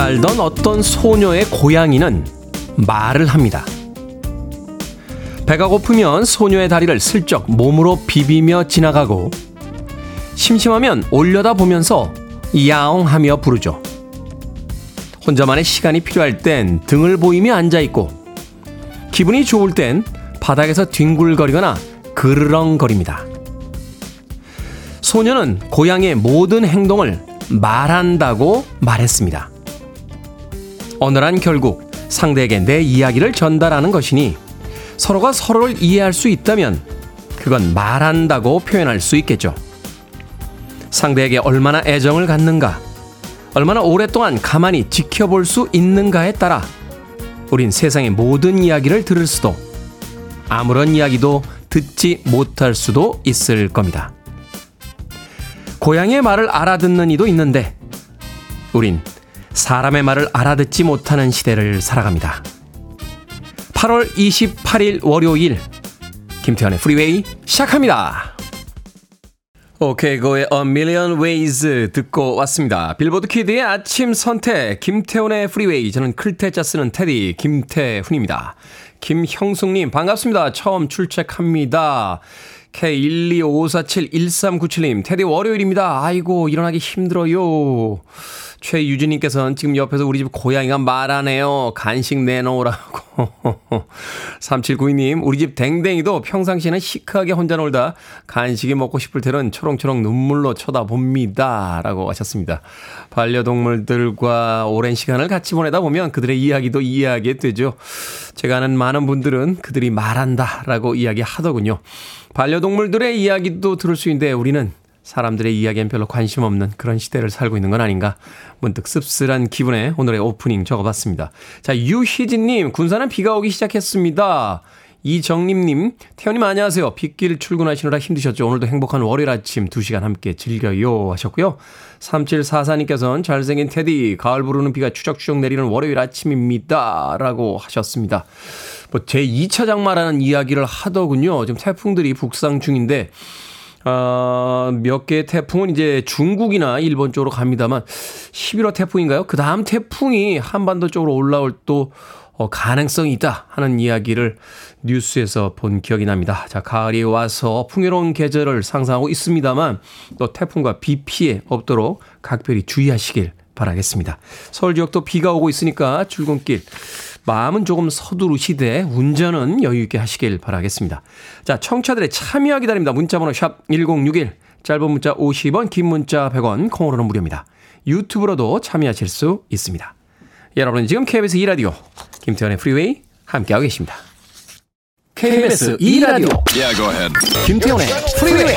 알던 어떤 소녀의 고양이는 말을 합니다. 배가 고프면 소녀의 다리를 슬쩍 몸으로 비비며 지나가고 심심하면 올려다 보면서 야옹 하며 부르죠. 혼자만의 시간이 필요할 땐 등을 보이며 앉아 있고 기분이 좋을 땐 바닥에서 뒹굴거리거나 그르렁거립니다. 소녀는 고양이의 모든 행동을 말한다고 말했습니다. 어느 날 결국 상대에게 내 이야기를 전달하는 것이니 서로가 서로를 이해할 수 있다면 그건 말한다고 표현할 수 있겠죠. 상대에게 얼마나 애정을 갖는가, 얼마나 오랫동안 가만히 지켜볼 수 있는가에 따라 우린 세상의 모든 이야기를 들을 수도 아무런 이야기도 듣지 못할 수도 있을 겁니다. 고양이의 말을 알아듣는 이도 있는데 우린 사람의 말을 알아듣지 못하는 시대를 살아갑니다. 8월 28일 월요일 김태훈의 Freeway 시작합니다. OK Go의 A Million Ways 듣고 왔습니다. 빌보드 kid의 아침 선택 김태훈의 Freeway 저는 클 태 자 쓰는 테디 김태훈입니다. 김형숙님 반갑습니다. 처음 출첵합니다. K125471397님 테디 월요일입니다. 아이고 일어나기 힘들어요. 최유진님께서는 지금 옆에서 우리 집 고양이가 말하네요. 간식 내놓으라고. 3792님, 우리 집 댕댕이도 평상시에는 시크하게 혼자 놀다 간식이 먹고 싶을 때는 초롱초롱 눈물로 쳐다봅니다. 라고 하셨습니다. 반려동물들과 오랜 시간을 같이 보내다 보면 그들의 이야기도 이해하게 되죠. 제가 아는 많은 분들은 그들이 말한다. 라고 이야기 하더군요. 반려동물들의 이야기도 들을 수 있는데 우리는 사람들의 이야기엔 별로 관심 없는 그런 시대를 살고 있는 건 아닌가 문득 씁쓸한 기분에 오늘의 오프닝 적어봤습니다. 자 유희진님 군산은 비가 오기 시작했습니다. 이정림님, 태현님 안녕하세요. 빗길 출근하시느라 힘드셨죠? 오늘도 행복한 월요일 아침 2시간 함께 즐겨요 하셨고요. 3744님께서는 잘생긴 테디, 가을 부르는 비가 추적추적 내리는 월요일 아침입니다. 라고 하셨습니다. 뭐 제 2차 장마라는 이야기를 하더군요. 지금 태풍들이 북상 중인데 어, 몇 개의 태풍은 이제 중국이나 일본 쪽으로 갑니다만 11호 태풍인가요? 그 다음 태풍이 한반도 쪽으로 올라올 또 어, 가능성이 있다 하는 이야기를 뉴스에서 본 기억이 납니다. 자, 가을이 와서 풍요로운 계절을 상상하고 있습니다만 또 태풍과 비 피해 없도록 각별히 주의하시길 바라겠습니다. 서울 지역도 비가 오고 있으니까 출근길 마음은 조금 서두르시되 운전은 여유 있게 하시길 바라겠습니다. 자, 청취자들의 참여 기다립니다. 문자 번호 샵 1061, 짧은 문자 50원, 긴 문자 100원, 콩으로는 무료입니다. 유튜브로도 참여하실 수 있습니다. 여러분은 지금 KBS 2라디오 김태훈의 Freeway 함께하고 계십니다. KBS 2라디오 yeah, 김태훈의 Freeway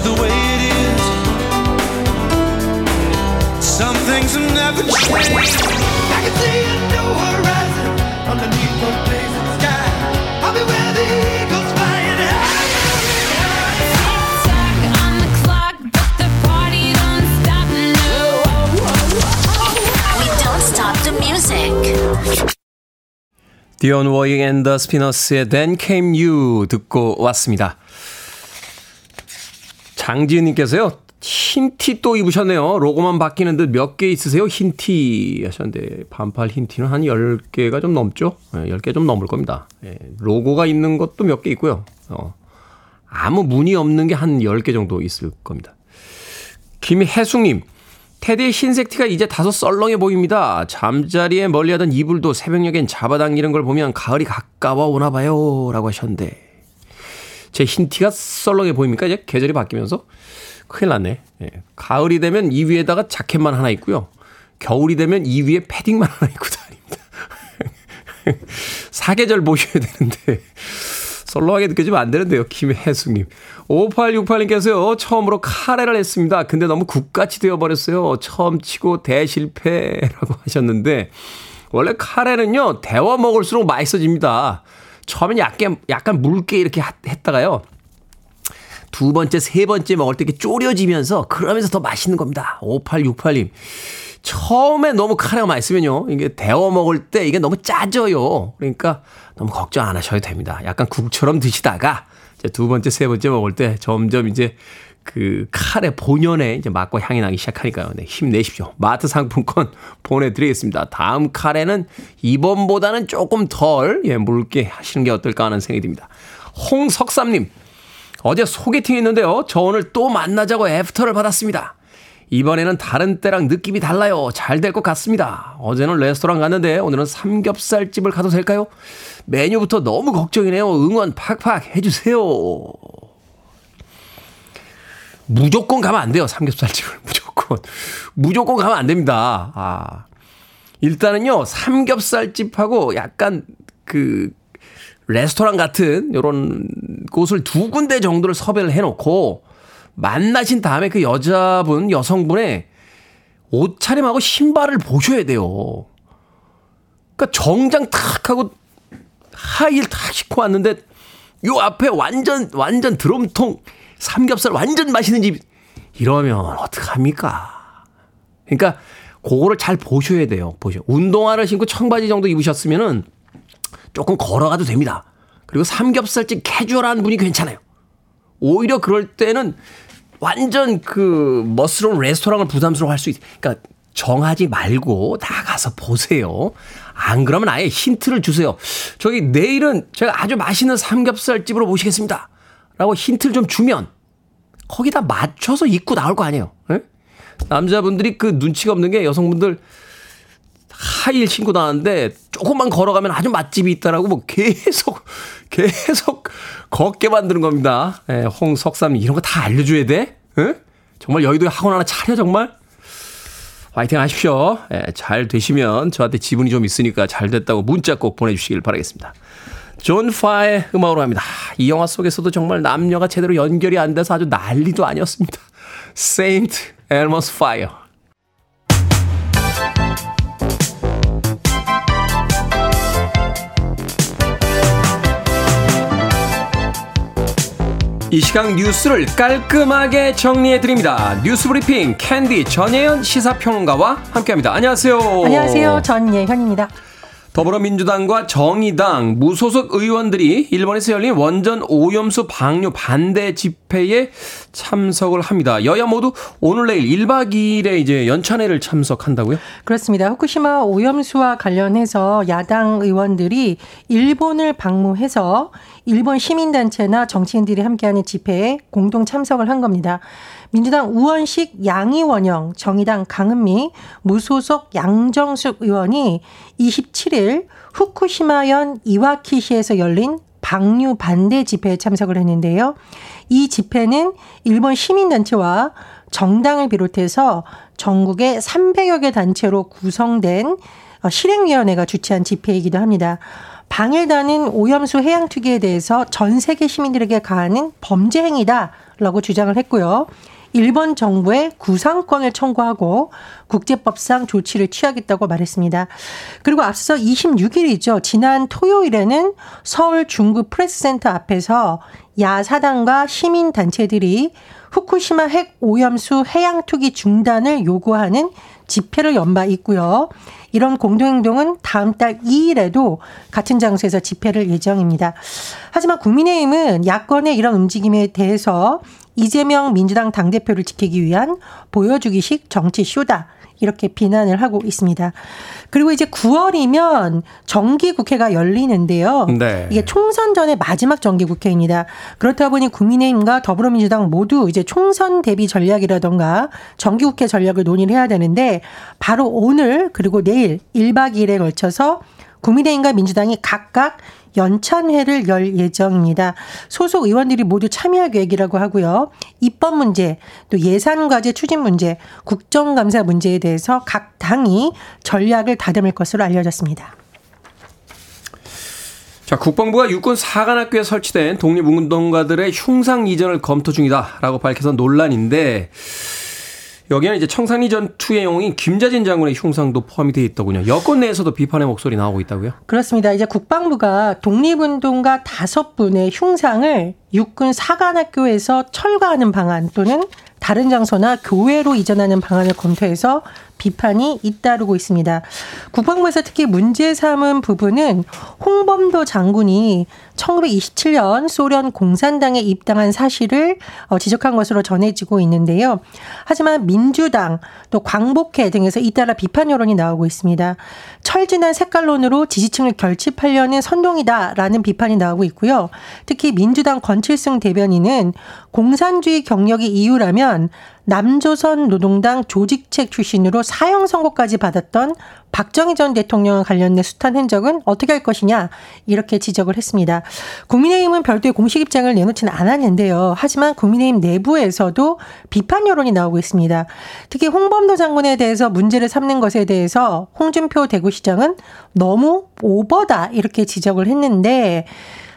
just the way it is. Some things have never changed. I can see a new horizon underneath the blazing sky. I'll be where the eagles flying high. 디온 워잉 앤더 스피너스의 Then Came You 듣고 왔습니다. 장지은님께서요. 흰 티 또 입으셨네요. 로고만 바뀌는 듯 몇 개 있으세요? 흰 티 하셨는데 반팔 흰 티는 한 10개가 좀 넘죠? 네, 10개 좀 넘을 겁니다. 네, 로고가 있는 것도 몇 개 있고요. 어, 아무 무늬 없는 게 한 10개 정도 있을 겁니다. 김혜숙님, 테디의 흰색 티가 이제 다소 썰렁해 보입니다. 잠자리에 멀리하던 이불도 새벽녘엔 잡아당기는 걸 보면 가을이 가까워 오나 봐요. 라고 하셨는데 제 흰 티가 썰렁해 보입니까? 이제 계절이 바뀌면서 큰일 났네. 예. 가을이 되면 이 위에다가 자켓만 하나 입고요. 겨울이 되면 이 위에 패딩만 하나 입고 다닙니다. 사계절 보셔야 되는데 썰렁하게 느껴지면 안 되는데요. 김혜숙님. 5868님께서요. 처음으로 카레를 했습니다. 근데 너무 국같이 되어버렸어요. 처음 치고 대실패라고 하셨는데 원래 카레는요. 데워 먹을수록 맛있어집니다. 처음엔 약간, 약간 묽게 이렇게 했다가요. 두 번째, 세 번째 먹을 때 이렇게 졸여지면서 그러면서 더 맛있는 겁니다. 5868님. 처음에 너무 카레가 맛있으면요. 이게 데워 먹을 때 이게 너무 짜져요. 그러니까 너무 걱정 안 하셔도 됩니다. 약간 국처럼 드시다가 두 번째, 세 번째 먹을 때 점점 이제 그 카레 본연의 이제 맛과 향이 나기 시작하니까요. 네, 힘내십시오. 마트 상품권 보내드리겠습니다. 다음 카레는 이번보다는 조금 덜, 예, 묽게 하시는 게 어떨까 하는 생각이 듭니다. 홍석삼님, 어제 소개팅 했는데요. 저 오늘 또 만나자고 애프터를 받았습니다. 이번에는 다른 때랑 느낌이 달라요. 잘 될 것 같습니다. 어제는 레스토랑 갔는데 오늘은 삼겹살집을 가도 될까요? 메뉴부터 너무 걱정이네요. 응원 팍팍 해주세요. 무조건 가면 안 돼요. 삼겹살집을. 무조건. 무조건 가면 안 됩니다. 아. 일단은요, 삼겹살집하고 약간 그, 레스토랑 같은 요런 곳을 두 군데 정도를 섭외를 해 놓고 만나신 다음에 그 여자분, 여성분의 옷차림하고 신발을 보셔야 돼요. 그러니까 정장 탁 하고 하이힐 탁 신고 왔는데 요 앞에 완전, 완전 드럼통 삼겹살 완전 맛있는 집 이러면 어떡합니까? 그러니까 그거를 잘 보셔야 돼요. 보셔. 운동화를 신고 청바지 정도 입으셨으면은 조금 걸어가도 됩니다. 그리고 삼겹살집 캐주얼한 분이 괜찮아요. 오히려 그럴 때는 완전 그 멋스러운 레스토랑을 부담스러워 할 수 있, 그러니까 정하지 말고 나가서 보세요. 안 그러면 아예 힌트를 주세요. 저기 내일은 제가 아주 맛있는 삼겹살집으로 모시겠습니다. 라고 힌트를 좀 주면 거기다 맞춰서 입고 나올 거 아니에요. 에? 예? 남자분들이 그 눈치가 없는 게 여성분들 하이힐 신고 나왔는데 조금만 걸어가면 아주 맛집이 있다라고 뭐 계속 계속 걷게 만드는 겁니다. 예, 홍석삼 이런 거 다 알려줘야 돼? 예? 정말 여의도에 학원 하나 차려 정말? 화이팅 하십시오. 예, 잘 되시면 저한테 지분이 좀 있으니까 잘 됐다고 문자 꼭 보내주시길 바라겠습니다. 존 파의 음악으로 합니다. 이 영화 속에서도 정말 남녀가 제대로 연결이 안 돼서 아주 난리도 아니었습니다. Saint Elmo's Fire. 이 시간 뉴스를 깔끔하게 정리해 드립니다. 뉴스 브리핑 캔디 전예현 시사평론가와 함께합니다. 안녕하세요. 안녕하세요. 전예현입니다. 더불어민주당과 정의당 무소속 의원들이 일본에서 열린 원전 오염수 방류 반대 집회에 참석을 합니다. 여야 모두 오늘 내일 1박 2일에 이제 연찬회를 참석한다고요? 그렇습니다. 후쿠시마 오염수와 관련해서 야당 의원들이 일본을 방문해서 일본 시민단체나 정치인들이 함께하는 집회에 공동 참석을 한 겁니다. 민주당 우원식 양이원영, 정의당 강은미, 무소속 양정숙 의원이 27일 후쿠시마현 이와키시에서 열린 방류 반대 집회에 참석을 했는데요. 이 집회는 일본 시민단체와 정당을 비롯해서 전국의 300여 개 단체로 구성된 실행위원회가 주최한 집회이기도 합니다. 방일단은 오염수 해양 투기에 대해서 전 세계 시민들에게 가하는 범죄 행위다라고 주장을 했고요. 일본 정부에 구상권을 청구하고 국제법상 조치를 취하겠다고 말했습니다. 그리고 앞서 26일이죠. 지난 토요일에는 서울 중구 프레스센터 앞에서 야사당과 시민단체들이 후쿠시마 핵 오염수 해양 투기 중단을 요구하는 집회를 연 바 있고요. 이런 공동행동은 다음 달 2일에도 같은 장소에서 집회를 예정입니다. 하지만 국민의힘은 야권의 이런 움직임에 대해서 이재명 민주당 당대표를 지키기 위한 보여주기식 정치 쇼다. 이렇게 비난을 하고 있습니다. 그리고 이제 9월이면 정기국회가 열리는데요. 네. 이게 총선 전에 마지막 정기국회입니다. 그렇다 보니 국민의힘과 더불어민주당 모두 이제 총선 대비 전략이라던가 정기국회 전략을 논의를 해야 되는데 바로 오늘 그리고 내일 1박 2일에 걸쳐서 국민의힘과 민주당이 각각 연찬회를 열 예정입니다. 소속 의원들이 모두 참여할 계획이라고 하고요. 입법 문제, 또 예산 과제 추진 문제, 국정감사 문제에 대해서 각 당이 전략을 다듬을 것으로 알려졌습니다. 자, 국방부가 육군 사관학교에 설치된 독립운동가들의 흉상 이전을 검토 중이다라고 밝혀서 논란인데 여기에는 이제 청산리 전투의 영웅인 김자진 장군의 흉상도 포함이 되어 있더군요. 여권 내에서도 비판의 목소리 나오고 있다고요? 그렇습니다. 이제 국방부가 독립운동가 다섯 분의 흉상을 육군 사관학교에서 철거하는 방안 또는 다른 장소나 교회로 이전하는 방안을 검토해서 비판이 잇따르고 있습니다. 국방부에서 특히 문제 삼은 부분은 홍범도 장군이 1927년 소련 공산당에 입당한 사실을 어, 지적한 것으로 전해지고 있는데요. 하지만 민주당 또 광복회 등에서 잇따라 비판 여론이 나오고 있습니다. 철진한 색깔론으로 지지층을 결집하려는 선동이다라는 비판이 나오고 있고요. 특히 민주당 권칠승 대변인은 공산주의 경력이 이유라면 남조선 노동당 조직책 출신으로 사형 선고까지 받았던 박정희 전 대통령과 관련된 숱한 흔적은 어떻게 할 것이냐 이렇게 지적을 했습니다. 국민의힘은 별도의 공식 입장을 내놓지는 않았는데요. 하지만 국민의힘 내부에서도 비판 여론이 나오고 있습니다. 특히 홍범도 장군에 대해서 문제를 삼는 것에 대해서 홍준표 대구시장은 너무 오버다 이렇게 지적을 했는데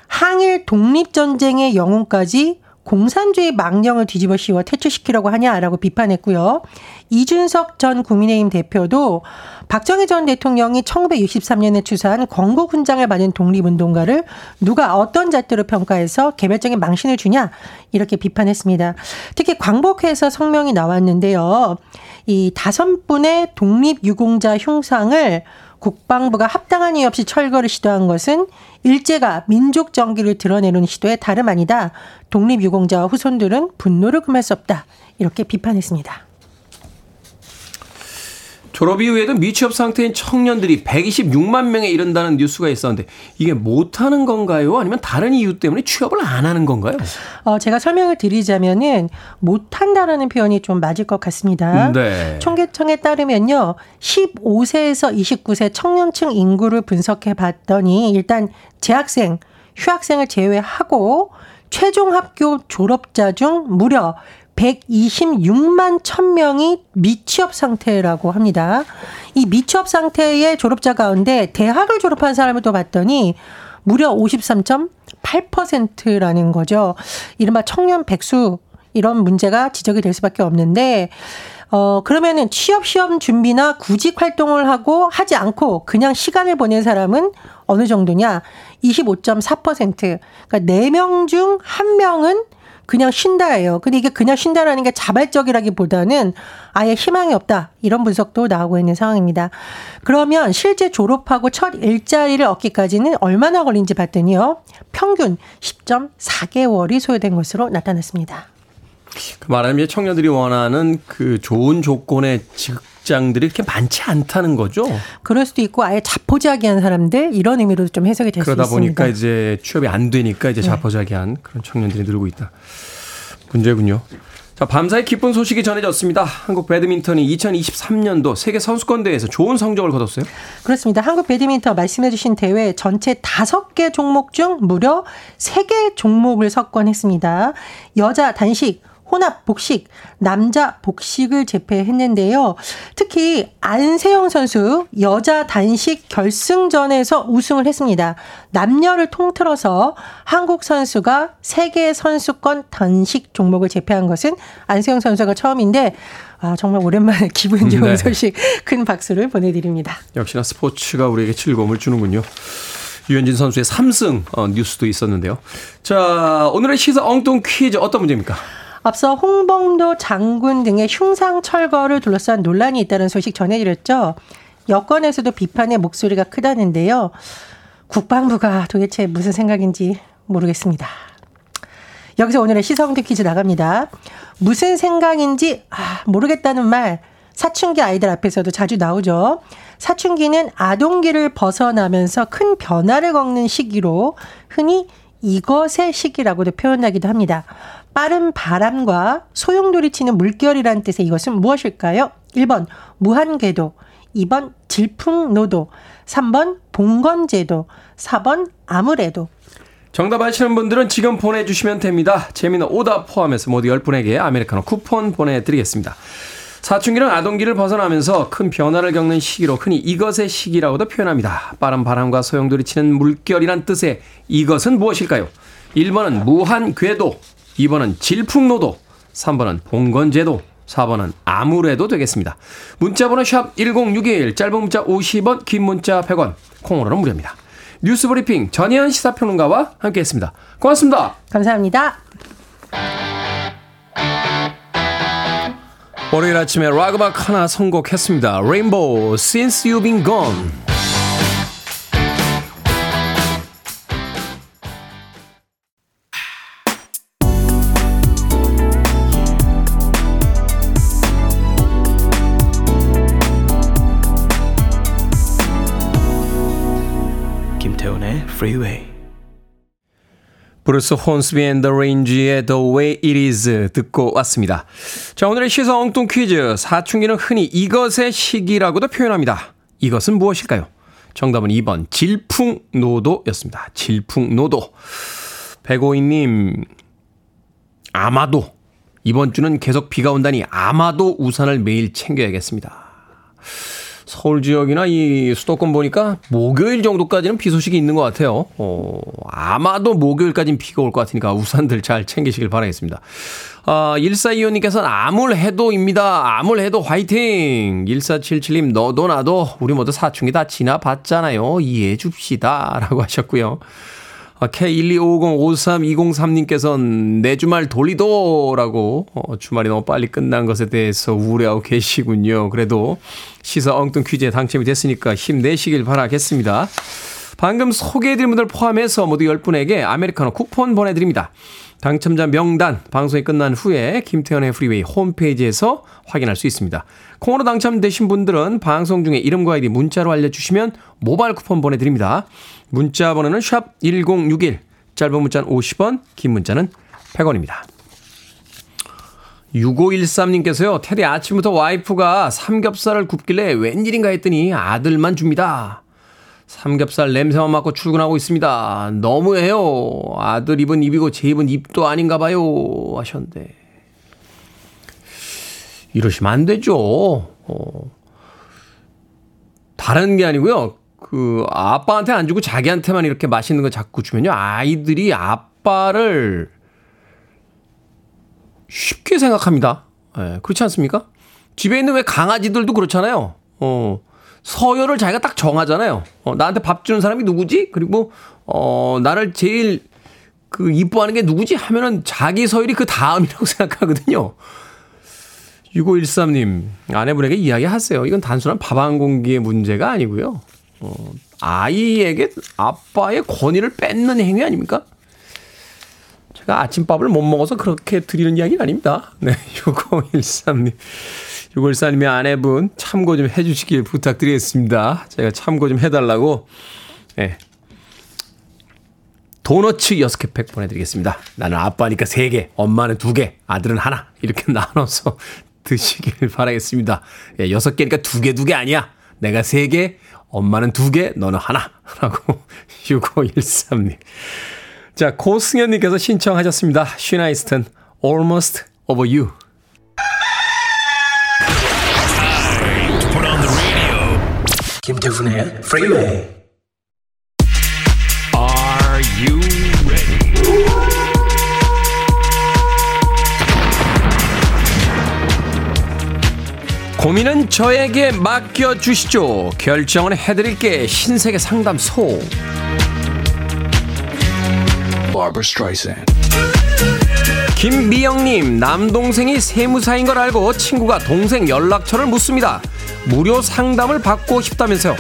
항일 독립전쟁의 영웅까지 공산주의 망령을 뒤집어 씌워 퇴출시키려고 하냐라고 비판했고요. 이준석 전 국민의힘 대표도 박정희 전 대통령이 1963년에 추사한 건국 훈장을 받은 독립운동가를 누가 어떤 잣대로 평가해서 개별적인 망신을 주냐 이렇게 비판했습니다. 특히 광복회에서 성명이 나왔는데요. 이 다섯 분의 독립유공자 흉상을 국방부가 합당한 이유 없이 철거를 시도한 것은 일제가 민족 정기를 드러내는 시도에 다름 아니다. 독립유공자와 후손들은 분노를 금할 수 없다. 이렇게 비판했습니다. 졸업 이후에도 미취업 상태인 청년들이 126만 명에 이른다는 뉴스가 있었는데 이게 못하는 건가요? 아니면 다른 이유 때문에 취업을 안 하는 건가요? 어, 제가 설명을 드리자면은 못한다라는 표현이 좀 맞을 것 같습니다. 네. 총계청에 따르면요. 15세에서 29세 청년층 인구를 분석해 봤더니 일단 재학생, 휴학생을 제외하고 최종 학교 졸업자 중 무려 126만 1000명이 미취업 상태라고 합니다. 이 미취업 상태의 졸업자 가운데 대학을 졸업한 사람을 또 봤더니 무려 53.8%라는 거죠. 이른바 청년 백수 이런 문제가 지적이 될 수밖에 없는데 어, 그러면은 취업 시험 준비나 구직 활동을 하고 하지 않고 그냥 시간을 보낸 사람은 어느 정도냐? 25.4%. 그러니까 4명 중 1명은 그냥 쉰다예요. 근데 이게 그냥 쉰다라는 게 자발적이라기보다는 아예 희망이 없다. 이런 분석도 나오고 있는 상황입니다. 그러면 실제 졸업하고 첫 일자리를 얻기까지는 얼마나 걸린지 봤더니요. 평균 10.4개월이 소요된 것으로 나타났습니다. 그 말하면 청년들이 원하는 그 좋은 조건의 직장들이 이렇게 많지 않다는 거죠. 그럴 수도 있고 아예 자포자기한 사람들 이런 의미로도 좀 해석이 될 수 있습니다. 그러다 보니까 이제 취업이 안 되니까 이제 네. 자포자기한 네. 그런 청년들이 늘고 있다. 문제군요. 자, 밤사이 기쁜 소식이 전해졌습니다. 한국 배드민턴이 2023년도 세계 선수권 대회에서 좋은 성적을 거뒀어요. 그렇습니다. 한국 배드민턴 말씀해 주신 대회 전체 5개 종목 중 무려 3개 종목을 석권했습니다. 여자 단식 혼합 복식, 남자 복식을 제패했는데요. 특히 안세영 선수 여자 단식 결승전에서 우승을 했습니다. 남녀를 통틀어서 한국 선수가 세계 선수권 단식 종목을 제패한 것은 안세영 선수가 처음인데 아, 정말 오랜만에 기분 좋은 네. 소식 큰 박수를 보내드립니다. 역시나 스포츠가 우리에게 즐거움을 주는군요. 유현진 선수의 3승 어, 뉴스도 있었는데요. 자, 오늘의 시사 엉뚱 퀴즈 어떤 문제입니까? 앞서 홍범도 장군 등의 흉상 철거를 둘러싼 논란이 있다는 소식 전해드렸죠. 여권에서도 비판의 목소리가 크다는데요. 국방부가 도대체 무슨 생각인지 모르겠습니다. 여기서 오늘의 시성드 퀴즈 나갑니다. 무슨 생각인지 아, 모르겠다는 말 사춘기 아이들 앞에서도 자주 나오죠. 사춘기는 아동기를 벗어나면서 큰 변화를 겪는 시기로 흔히 이것의 시기라고도 표현하기도 합니다. 빠른 바람과 소용돌이 치는 물결이라는 뜻의 이것은 무엇일까요? 1번 무한궤도, 2번 질풍노도, 3번 봉건제도, 4번 아무래도. 정답 아시는 분들은 지금 보내주시면 됩니다. 재미는 오답 포함해서 모두 10분에게 아메리카노 쿠폰 보내드리겠습니다. 사춘기는 아동기를 벗어나면서 큰 변화를 겪는 시기로 흔히 이것의 시기라고도 표현합니다. 빠른 바람과 소용돌이 치는 물결이란 뜻의 이것은 무엇일까요? 1번은 무한 궤도, 2번은 질풍노도, 3번은 봉건제도, 4번은 아무래도 되겠습니다. 문자번호 샵 1061, 짧은 문자 50원, 긴 문자 100원, 콩으로는 무료입니다. 뉴스 브리핑 전혜연 시사평론가와 함께했습니다. 고맙습니다. 감사합니다. 월요일 아침에 락 음악 하나 선곡했습니다. Rainbow, Since You've Been Gone. Freeway. 브루스 혼스비 and the Range의 The Way It Is 듣고 왔습니다. 자, 오늘의 시사 엉뚱 퀴즈. 사춘기는 흔히 이것의 시기라고도 표현합니다. 이것은 무엇일까요? 정답은 2번 질풍노도였습니다. 질풍노도. 백오이님 아마도 이번 주는 계속 비가 온다니 아마도 우산을 매일 챙겨야겠습니다. 서울 지역이나 이 수도권 보니까 목요일 정도까지는 비 소식이 있는 것 같아요. 어, 아마도 목요일까지는 비가 올 것 같으니까 우산들 잘 챙기시길 바라겠습니다. 아, 1425님께서는 아물해도입니다. 아물해도 화이팅! 1477님, 너도 나도 우리 모두 사춘기 다 지나봤잖아요. 이해해 줍시다. 라고 하셨고요. K125053203님께서는 내 주말 돌리도라고 어, 주말이 너무 빨리 끝난 것에 대해서 우려하고 계시군요. 그래도 시사 엉뚱 퀴즈에 당첨이 됐으니까 힘내시길 바라겠습니다. 방금 소개해드린 분들 포함해서 모두 10분에게 아메리카노 쿠폰 보내드립니다. 당첨자 명단 방송이 끝난 후에 김태훈의 Freeway 홈페이지에서 확인할 수 있습니다. 콩으로 당첨되신 분들은 방송 중에 이름과 아이디 문자로 알려주시면 모바일 쿠폰 보내드립니다. 문자 번호는 샵 1061, 짧은 문자는 50원, 긴 문자는 100원입니다. 6513님께서요, 테디 아침부터 와이프가 삼겹살을 굽길래 웬일인가 했더니 아들만 줍니다. 삼겹살 냄새만 맡고 출근하고 있습니다. 너무해요. 아들 입은 입이고 제 입은 입도 아닌가 봐요. 하셨는데. 이러시면 안 되죠. 어. 다른 게 아니고요. 그 아빠한테 안 주고 자기한테만 이렇게 맛있는 거 자꾸 주면요. 아이들이 아빠를 쉽게 생각합니다. 예, 그렇지 않습니까? 집에 있는 왜 강아지들도 그렇잖아요. 어. 서열을 자기가 딱 정하잖아요. 어, 나한테 밥 주는 사람이 누구지? 그리고 어, 나를 제일 그 이뻐하는 게 누구지? 하면은 자기 서열이 그 다음이라고 생각하거든요. 6513님, 아내분에게 이야기하세요. 이건 단순한 밥 한 공기의 문제가 아니고요. 어, 아이에게 아빠의 권위를 뺏는 행위 아닙니까? 제가 아침밥을 못 먹어서 그렇게 드리는 이야기는 아닙니다. 네, 6513님. 6월사님의 아내분 참고 좀 해주시길 부탁드리겠습니다. 제가 참고 좀 해달라고, 예. 도너츠 6개 팩 보내드리겠습니다. 나는 아빠니까 3개, 엄마는 2개, 아들은 하나. 이렇게 나눠서 드시길 바라겠습니다. 예, 6개니까 2개, 2개 아니야. 내가 3개, 엄마는 2개, 너는 하나. 라고 6513님. 자, 고승현님께서 신청하셨습니다. 쉬나이스턴, Almost Over You. 김태훈의 Freeway. Are 고민은 저에게 맡겨주시죠. 결정은 해드릴게. 신세계 상담소. 김미영님, 남동생이 세무사인 걸 알고 친구가 동생 연락처를 묻습니다. 무료 상담을 받고 싶다면서요.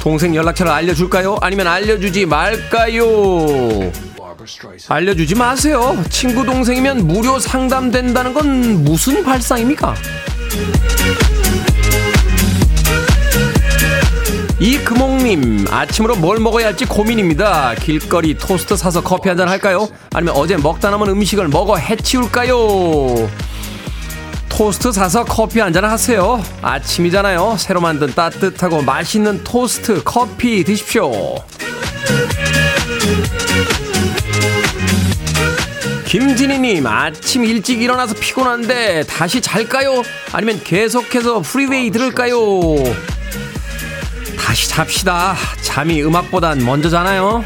동생 연락처를 알려줄까요? 아니면 알려주지 말까요? 알려주지 마세요. 친구 동생이면 무료 상담된다는 건 무슨 발상입니까? 이금옥님 아침으로 뭘 먹어야 할지 고민입니다. 길거리 토스트 사서 커피 한잔 할까요? 아니면 어제 먹다 남은 음식을 먹어 해치울까요? 토스트 사서 커피 한잔 하세요. 아침이잖아요. 새로 만든 따뜻하고 맛있는 토스트, 커피 드십시오. 김진희님, 아침 일찍 일어나서 피곤한데 다시 잘까요? 아니면 계속해서 Freeway 들을까요? 다시 잡시다. 잠이 음악보단 먼저잖아요.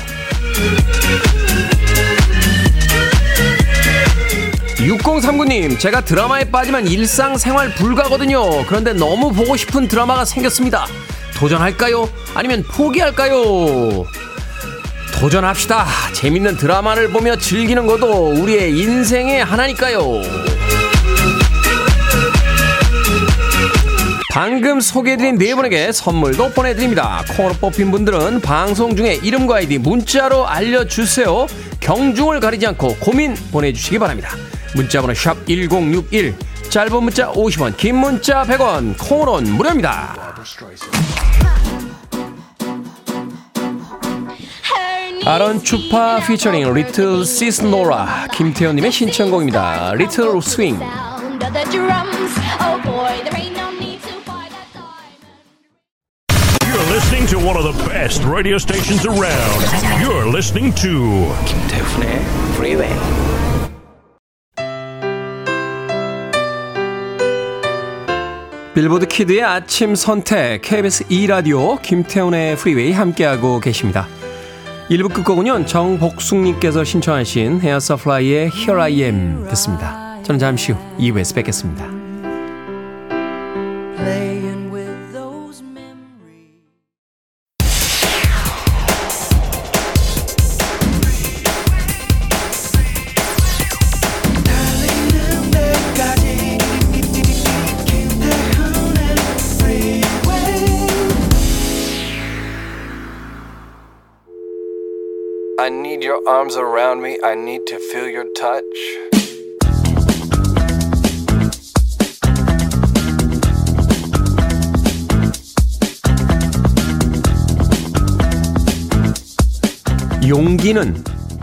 6039님, 제가 드라마에 빠지면 일상생활 불가거든요. 그런데 너무 보고 싶은 드라마가 생겼습니다. 도전할까요? 아니면 포기할까요? 도전합시다. 재밌는 드라마를 보며 즐기는 것도 우리의 인생의 하나니까요. 방금 소개해드린 네 분에게 선물도 보내드립니다. 코너 뽑힌 분들은 방송 중에 이름과 아이디 문자로 알려주세요. 경중을 가리지 않고 고민 보내주시기 바랍니다. 문자번호 샵 1061, 짧은 문자 50원, 긴 문자 100원, 콩으로는 무료입니다. AronChupa featuring Little Sis Nora 김태현님의 신청곡입니다. Little Swing. You're listening to one of the best radio stations around. You're listening to 김태훈의 Freeway. 빌보드 kid의 아침 선택 KBS 2 라디오 김태훈의 Freeway 함께하고 계십니다. 1부 끝곡은요 정복숙님께서 신청하신 Air Supply의 Here I Am 듣습니다. 저는 잠시 후 2부에서 뵙겠습니다. Arms around me. I need to feel your touch. 용기는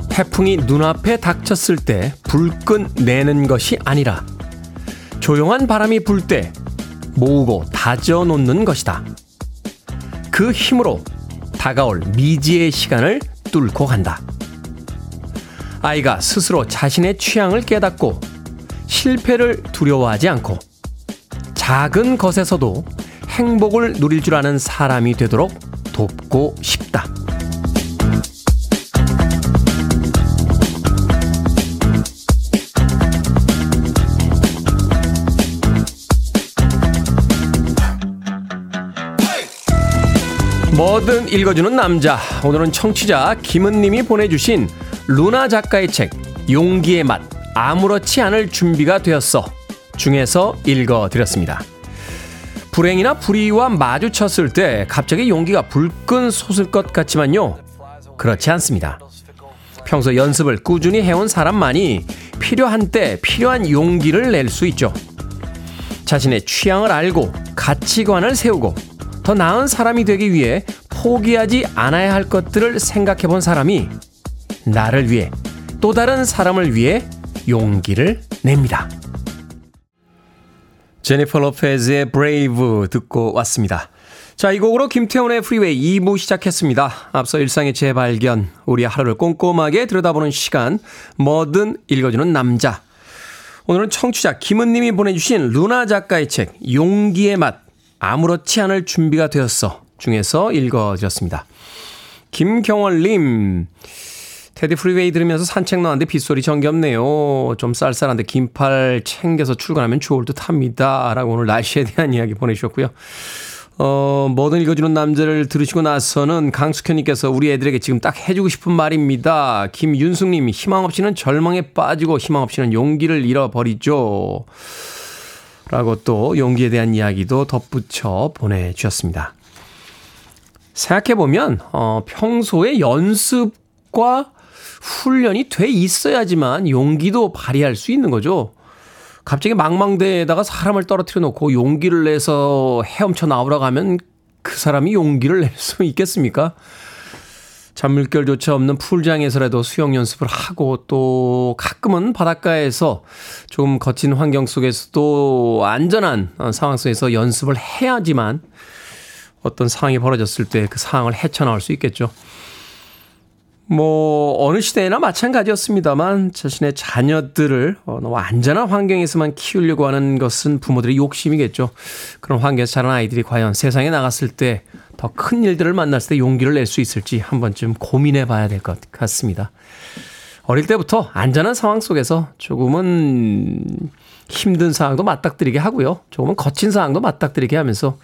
태풍이 눈앞에 닥쳤을 때 불끈 내는 것이 아니라 조용한 바람이 불 때 모으고 다져 놓는 것이다. 그 힘으로 다가올 미지의 시간을 뚫고 간다. 아이가 스스로 자신의 취향을 깨닫고 실패를 두려워하지 않고 작은 것에서도 행복을 누릴 줄 아는 사람이 되도록 돕고 싶다. 뭐든 읽어주는 남자. 오늘은 청취자 김은님이 보내주신 루나 작가의 책 용기의 맛 아무렇지 않을 준비가 되었어 중에서 읽어드렸습니다. 불행이나 불의와 마주쳤을 때 갑자기 용기가 불끈 솟을 것 같지만요. 그렇지 않습니다. 평소 연습을 꾸준히 해온 사람만이 필요한 때 필요한 용기를 낼 수 있죠. 자신의 취향을 알고 가치관을 세우고 더 나은 사람이 되기 위해 포기하지 않아야 할 것들을 생각해 본 사람이 나를 위해 또 다른 사람을 위해 용기를 냅니다. 제니퍼 로페즈의 Brave 듣고 왔습니다. 자, 이 곡으로 김태훈의 Freeway 2부 시작했습니다. 앞서 일상의 재발견, 우리 하루를 꼼꼼하게 들여다보는 시간, 뭐든 읽어주는 남자. 오늘은 청취자 김은님이 보내주신 루나 작가의 책, 용기의 맛, 아무렇지 않을 준비가 되었어. 중에서 읽어드렸습니다. 김경월님, 테디 Freeway 들으면서 산책 나왔는데 빗소리 정겹네요. 좀 쌀쌀한데 긴팔 챙겨서 출근하면 좋을 듯 합니다. 라고 오늘 날씨에 대한 이야기 보내주셨고요. 어, 뭐든 읽어주는 남자를 들으시고 나서는 강숙현님께서 우리 애들에게 지금 딱 해주고 싶은 말입니다. 김윤숙님, 희망 없이는 절망에 빠지고 희망 없이는 용기를 잃어버리죠. 라고 또 용기에 대한 이야기도 덧붙여 보내주셨습니다. 생각해보면, 어, 평소에 연습과 훈련이 돼 있어야지만 용기도 발휘할 수 있는 거죠. 갑자기 망망대에다가 사람을 떨어뜨려 놓고 용기를 내서 헤엄쳐 나오라고 하면 그 사람이 용기를 낼 수 있겠습니까? 잔물결조차 없는 풀장에서라도 수영 연습을 하고 또 가끔은 바닷가에서 조금 거친 환경 속에서도 안전한 상황 속에서 연습을 해야지만 어떤 상황이 벌어졌을 때 그 상황을 헤쳐나올 수 있겠죠. 뭐 어느 시대나 마찬가지였습니다만 자신의 자녀들을 어, 너무 안전한 환경에서만 키우려고 하는 것은 부모들의 욕심이겠죠. 그런 환경에서 자란 아이들이 과연 세상에 나갔을 때 더 큰 일들을 만났을 때 용기를 낼 수 있을지 한 번쯤 고민해 봐야 될 것 같습니다. 어릴 때부터 안전한 상황 속에서 조금은 힘든 상황도 맞닥뜨리게 하고요. 조금은 거친 상황도 맞닥뜨리게 하면서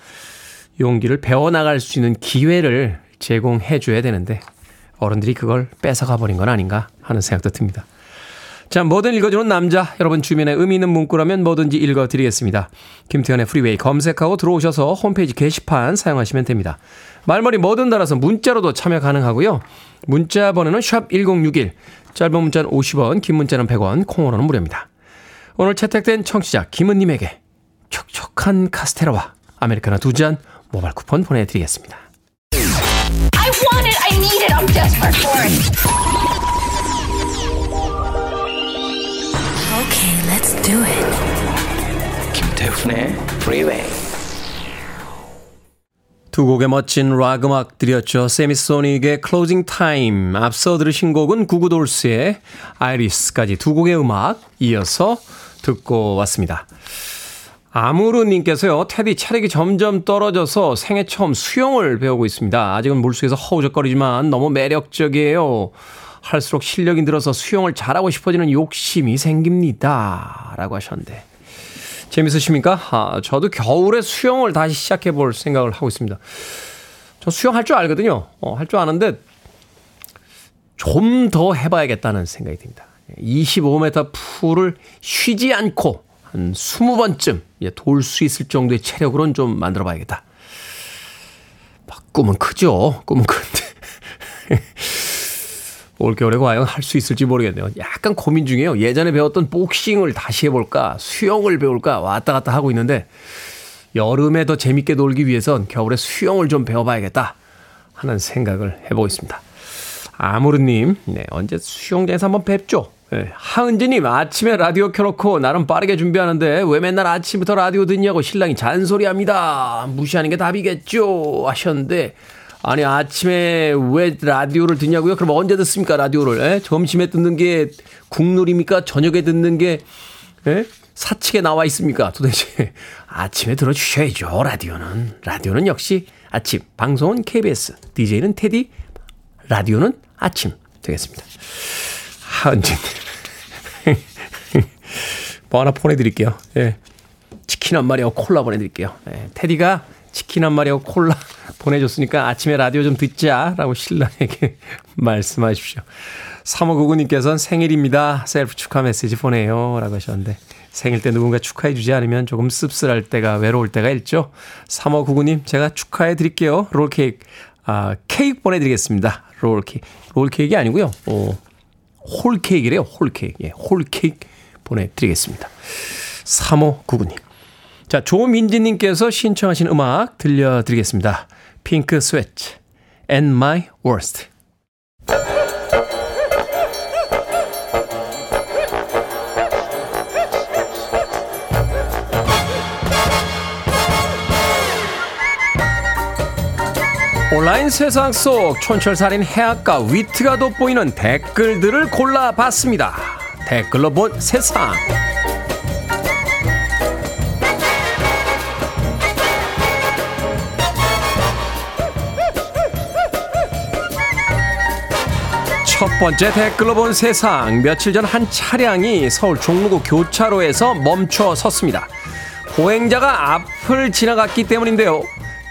용기를 배워나갈 수 있는 기회를 제공해 줘야 되는데 어른들이 그걸 뺏어가 버린 건 아닌가 하는 생각도 듭니다. 자, 뭐든 읽어주는 남자. 여러분 주변에 의미 있는 문구라면 뭐든지 읽어드리겠습니다. 김태현의 프리웨이 검색하고 들어오셔서 홈페이지 게시판 사용하시면 됩니다. 말머리 뭐든 달아서 문자로도 참여 가능하고요. 문자 번호는 샵 1061. 짧은 문자는 50원, 긴 문자는 100원, 콩으로는 무료입니다. 오늘 채택된 청취자 김은님에게 촉촉한 카스테라와 아메리카노 두 잔 모바일 쿠폰 보내드리겠습니다. I want it. I need it. I'm desperate for it. Okay, let's do it. 김태훈의 Freeway. 두 곡의 멋진 락 음악들이었죠. 세미소닉의 Closing Time. 앞서 들으신 곡은 구구돌스의 아이리스까지 두 곡의 음악 이어서 듣고 왔습니다. 아무르님께서요, 테디 체력이 점점 떨어져서 생애 처음 수영을 배우고 있습니다. 아직은 물속에서 허우적거리지만 너무 매력적이에요. 할수록 실력이 늘어서 수영을 잘하고 싶어지는 욕심이 생깁니다. 라고 하셨는데. 재밌으십니까? 아, 저도 겨울에 수영을 다시 시작해 볼 생각을 하고 있습니다. 저 수영할 줄 알거든요. 어, 할 줄 아는데 좀 더 해봐야겠다는 생각이 듭니다. 25m 풀을 쉬지 않고 한 20번쯤 돌수 있을 정도의 체력으로는 좀 만들어 봐야겠다. 막 꿈은 크죠. 꿈은 큰데. 올겨울에 과연 할 수 있을지 모르겠네요. 약간 고민 중이에요. 예전에 배웠던 복싱을 다시 해볼까, 수영을 배울까 왔다 갔다 하고 있는데 여름에 더 재밌게 놀기 위해선 겨울에 수영을 좀 배워봐야겠다 하는 생각을 해보고 있습니다. 아무르님, 네, 언제 수영장에서 한번 뵙죠. 네, 하은지님, 아침에 라디오 켜놓고 나름 빠르게 준비하는데 왜 맨날 아침부터 라디오 듣냐고 신랑이 잔소리합니다. 무시하는 게 답이겠죠. 하셨는데 아니 아침에 왜 라디오를 듣냐고요? 그럼 언제 듣습니까 라디오를? 에? 점심에 듣는 게 국룰입니까? 저녁에 듣는 게 에? 사측에 나와 있습니까? 도대체 아침에 들어주셔야죠 라디오는 라디오는 역시 아침 방송은 KBS DJ는 테디 라디오는 아침 되겠습니다. 하은진 뭐 하나 보내드릴게요. 예. 치킨 한 마리하고 콜라 보내드릴게요. 예. 테디가 치킨 한 마리하고 콜라 보내줬으니까 아침에 라디오 좀 듣자라고 신랑에게 말씀하십시오. 3599님께서는 생일입니다. 셀프 축하 메시지 보내요. 라고 하셨는데 생일 때 누군가 축하해 주지 않으면 조금 씁쓸할 때가 외로울 때가 있죠. 3599님 제가 축하해 드릴게요. 롤케이크 아, 케이크 보내드리겠습니다. 롤케이크. 롤케이크이 아니고요. 어, 홀케이크래요. 홀케이크. 예, 홀케이크 보내드리겠습니다. 3599님. 자, 조민지님께서 신청하신 음악 들려드리겠습니다. Pink Sweat$, At My Worst. 온라인 세상 속 촌철살인 해학과 위트가 돋보이는 댓글들을 골라봤습니다. 댓글로 본 세상. 첫 번째 댓글로 본 세상. 며칠 전 한 차량이 서울 종로구 교차로에서 멈춰 섰습니다. 보행자가 앞을 지나갔기 때문인데요.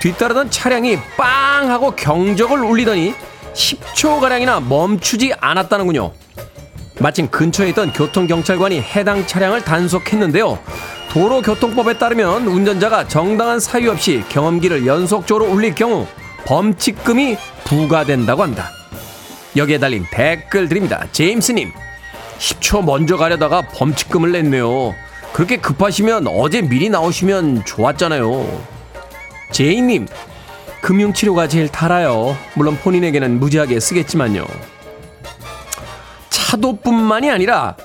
뒤따르던 차량이 빵 하고 경적을 울리더니 10초가량이나 멈추지 않았다는군요. 마침 근처에 있던 교통경찰관이 해당 차량을 단속했는데요. 도로교통법에 따르면 운전자가 정당한 사유 없이 경험기를 연속적으로 울릴 경우 범칙금이 부과된다고 합니다. 여기에 달린 댓글 드립니다. 제임스님, 10초 먼저 가려다가 범칙금을 냈네요. 그렇게 급하시면 어제 미리 나오시면 좋았잖아요. 제이님, 금융치료가 제일 달아요. 물론 본인에게는 무지하게 쓰겠지만요. 차도뿐만이 아니라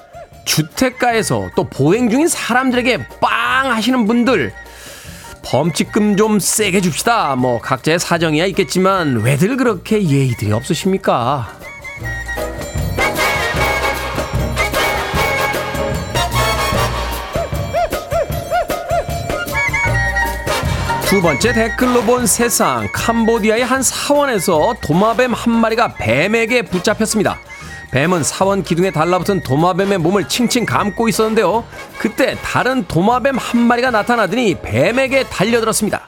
주택가에서 또 보행 중인 사람들에게 빵 하시는 분들 범칙금 좀 세게 줍시다. 뭐 각자의 사정이야 있겠지만 왜들 그렇게 예의들이 없으십니까? 두 번째 댓글로 본 세상 캄보디아의 한 사원에서 도마뱀 한 마리가 뱀에게 붙잡혔습니다. 뱀은 사원 기둥에 달라붙은 도마뱀의 몸을 칭칭 감고 있었는데요. 그때 다른 도마뱀 한 마리가 나타나더니 뱀에게 달려들었습니다.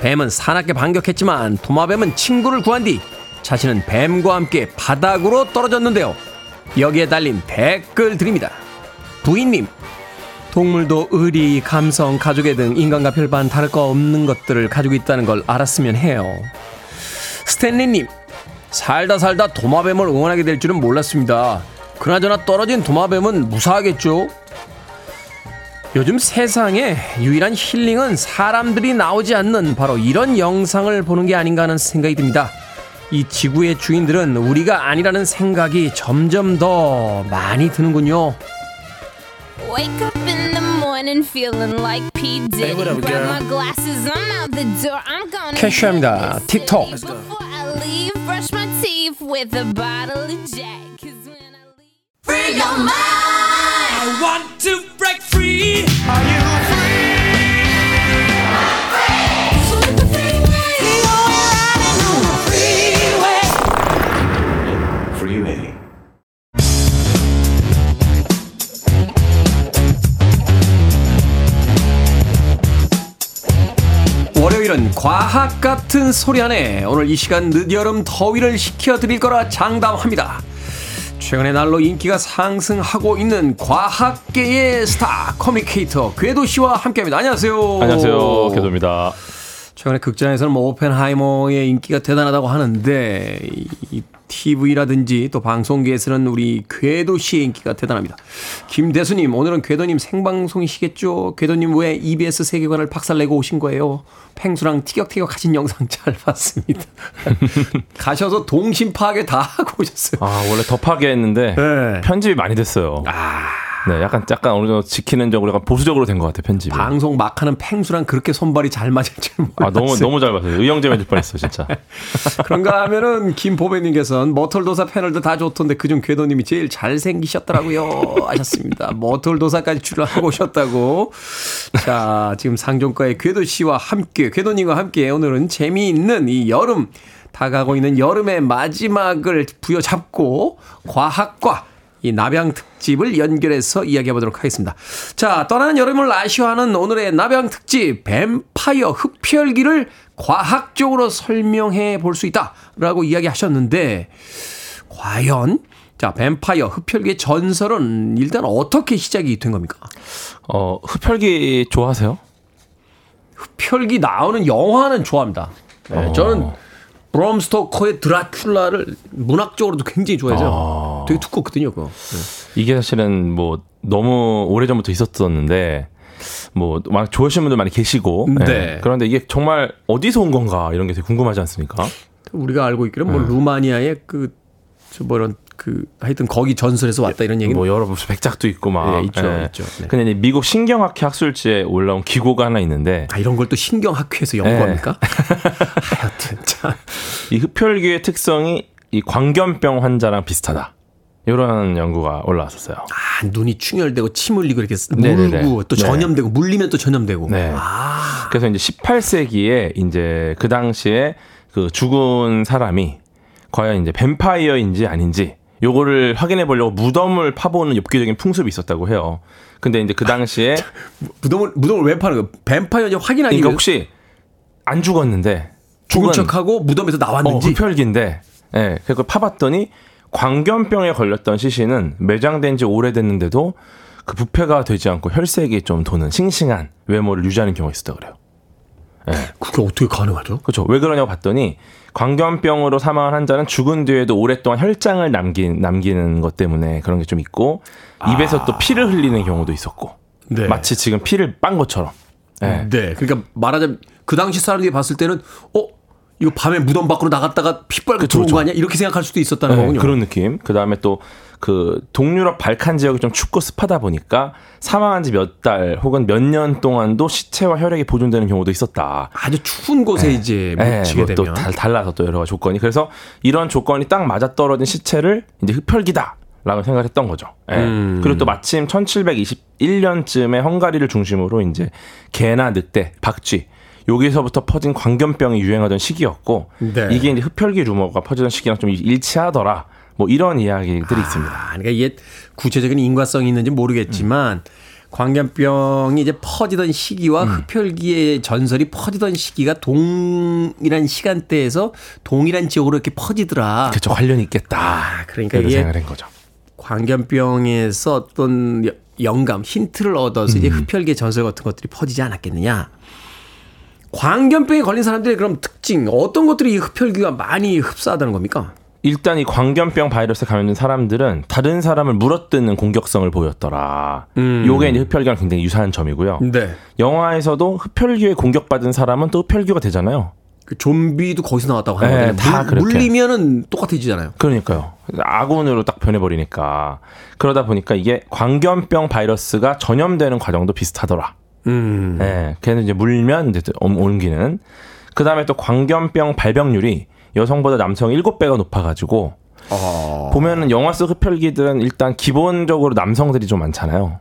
뱀은 사납게 반격했지만 도마뱀은 친구를 구한 뒤 자신은 뱀과 함께 바닥으로 떨어졌는데요. 여기에 달린 댓글 드립니다. 부인님, 동물도 의리, 감성, 가족애 등 인간과 별반 다를 거 없는 것들을 가지고 있다는 걸 알았으면 해요. 스탠리님, 살다 살다 도마뱀을 응원하게 될 줄은 몰랐습니다. 그나저나 떨어진 도마뱀은 무사하겠죠? 요즘 세상에 유일한 힐링은 사람들이 나오지 않는 바로 이런 영상을 보는 게 아닌가 하는 생각이 듭니다. 이 지구의 주인들은 우리가 아니라는 생각이 점점 더 많이 드는군요. Wake up in the morning feeling like P. Diddy. what up, Grab girl? my glasses, I'm out the door. I'm gonna 캐시합니다. hit the 틱톡. city. Before I leave, brush my teeth with a bottle of Jack. 'Cause when I leave. Free your mind. I want to break free. Are you Let 월요일은 과학 같은 소리 하네 오늘 이 시간 늦여름 더위를 식혀드릴 거라 장담합니다. 최근에 날로 인기가 상승하고 있는 과학계의 스타 커뮤니케이터 궤도 씨와 함께합니다. 안녕하세요. 안녕하세요. 궤도입니다. 최근에 극장에서는 뭐 오펜하이머의 인기가 대단하다고 하는데 이- 이 TV라든지 또 방송계에서는 우리 궤도 씨의 인기가 대단합니다. 김대수님 오늘은 궤도님 생방송이시겠죠? 궤도님 왜 EBS 세계관을 박살내고 오신 거예요? 팽수랑 티격태격 하신 영상 잘 봤습니다. 가셔서 동심 파괴 다 하고 오셨어요. 아, 원래 더 파괴했는데 네. 편집이 많이 됐어요. 네, 약간 약간 어느 정도 지키는 적으로 약간 보수적으로 된 것 같아요, 편집이. 방송 막하는 팽수랑 그렇게 손발이 잘 맞을 줄 몰랐어요. 아, 너무 너무 잘 봤어요. 의형제 맞을 뻔했어, 진짜. 그런가 하면은 김보배님께서는 머털도사 패널도 다 좋던데 그중 궤도님이 제일 잘 생기셨더라고요 하셨습니다. 머털도사까지 출연하고 오셨다고. 자 지금 상종가의 궤도 씨와 함께 궤도님과 함께 오늘은 재미있는 이 여름 다가고 있는 여름의 마지막을 부여잡고 과학과 이 나병 특집을 연결해서 이야기해 보도록 하겠습니다. 자, 떠나는 여름을 아쉬워하는 오늘의 나병 특집 뱀파이어 흡혈귀를 과학적으로 설명해 볼 수 있다라고 이야기하셨는데 과연 자, 뱀파이어 흡혈귀의 전설은 일단 어떻게 시작이 된 겁니까? 어, 흡혈귀 좋아하세요? 흡혈귀 나오는 영화는 좋아합니다. 네, 어. 저는 브롬 스토커의 드라큘라를 문학적으로도 굉장히 좋아해서 아. 되게 두껍거든요, 그거. 네. 이게 사실은 뭐 너무 오래전부터 있었었는데 뭐막 좋아하시는 분들 많이 계시고 네. 예. 그런데 이게 정말 어디서 온 건가 이런 게 되게 궁금하지 않습니까? 우리가 알고 있기로는 뭐 음. 루마니아의 그, 저뭐 이런 그 하여튼 거기 전설에서 왔다 이런 얘기는 뭐 여러 무슨 백작도 있고 막 예, 있죠, 있죠. 네. 근데 이제 미국 신경학회 학술지에 올라온 기고가 하나 있는데 아, 이런 걸 또 신경학회에서 연구합니까? 하여튼 참. 이 흡혈귀의 특성이 이 광견병 환자랑 비슷하다. 이런 연구가 올라왔었어요. 아, 눈이 충혈되고 침 흘리고 이렇게 네네네. 물고 또 네. 전염되고 물리면 또 전염되고. 네. 아, 그래서 이제 18세기에 이제 그 당시에 그 죽은 사람이 과연 이제 뱀파이어인지 아닌지 요거를 확인해 보려고 무덤을 파보는 엽기적인 풍습이 있었다고 해요. 근데 이제 그 당시에 무덤을 무덤을 왜 파는 거예요? 뱀파이어인지 확인하기 그러니까 혹시 안 죽었는데 죽은 척하고 무덤에서 어, 나왔는지. 흡혈귀인데, 예, 그걸 파봤더니 광견병에 걸렸던 시신은 매장된 지 오래됐는데도 그 부패가 되지 않고 혈색이 좀 도는 싱싱한 외모를 유지하는 경우가 있었다 그래요. 그게 어떻게 가능하죠? 그렇죠. 왜 그러냐고 봤더니 광견병으로 사망한 환자는 죽은 뒤에도 오랫동안 혈장을 남긴, 남기는 것 때문에 그런 게 좀 있고 입에서 또 피를 흘리는 경우도 있었고 네. 마치 지금 피를 빤 것처럼. 예. 네. 그러니까 말하자면 그 당시 사람들이 봤을 때는 어 이거 밤에 무덤 밖으로 나갔다가 피 빨고 들어온 그쵸. 거 아니야? 이렇게 생각할 수도 있었다는 네, 거군요. 그런 느낌. 그 다음에 또 그 동유럽 발칸 지역이 좀 춥고 습하다 보니까 사망한 지 몇 달 혹은 몇 년 동안도 시체와 혈액이 보존되는 경우도 있었다. 아주 추운 곳에 이제 예, 묻히게 뭐또 되면 달, 달라서 또 여러 가지 조건이. 그래서 이런 조건이 딱 맞아 떨어진 시체를 이제 흡혈귀다. 라고 생각을 했던 거죠. 예. 음. 그리고 또 마침 1721년쯤에 헝가리를 중심으로 이제 개나 늑대, 박쥐 여기서부터 퍼진 광견병이 유행하던 시기였고 네. 이게 이제 흡혈귀 루머가 퍼지던 시기랑 좀 일치하더라. 뭐 이런 이야기들이 있습니다. 아, 그러니까 이게 구체적인 인과성이 있는지 모르겠지만 광견병이 이제 퍼지던 시기와 음. 흡혈귀의 전설이 퍼지던 시기가 동일한 시간대에서 동일한 지역으로 이렇게 퍼지더라. 그렇죠. 관련이 있겠다. 아, 그러니까 이게 생각을 한 거죠. 광견병에서 어떤 여- 영감, 힌트를 얻어서 이제 흡혈귀 전설 같은 것들이 퍼지지 않았겠느냐. 광견병에 걸린 사람들의 그럼 특징, 어떤 것들이 이 흡혈귀가 많이 흡사하다는 겁니까? 일단 이 광견병 바이러스에 감염된 사람들은 다른 사람을 물어뜯는 공격성을 보였더라. 음. 요게 이제 흡혈귀랑 굉장히 유사한 점이고요. 네. 영화에서도 흡혈귀에 공격받은 사람은 또 흡혈귀가 되잖아요. 그 좀비도 거기서 나왔다고 하는 네. 다 그렇게. 물리면은 똑같아지잖아요. 그러니까요. 아군으로 딱 변해버리니까. 그러다 보니까 이게 광견병 바이러스가 전염되는 과정도 비슷하더라. 음. 예, 걔는 이제 물면 이제 옮- 옮기는. 그 다음에 또 광견병 발병률이 여성보다 남성 7배가 높아가지고 어. 보면은 영화 속 흡혈귀들은 일단 기본적으로 남성들이 좀 많잖아요.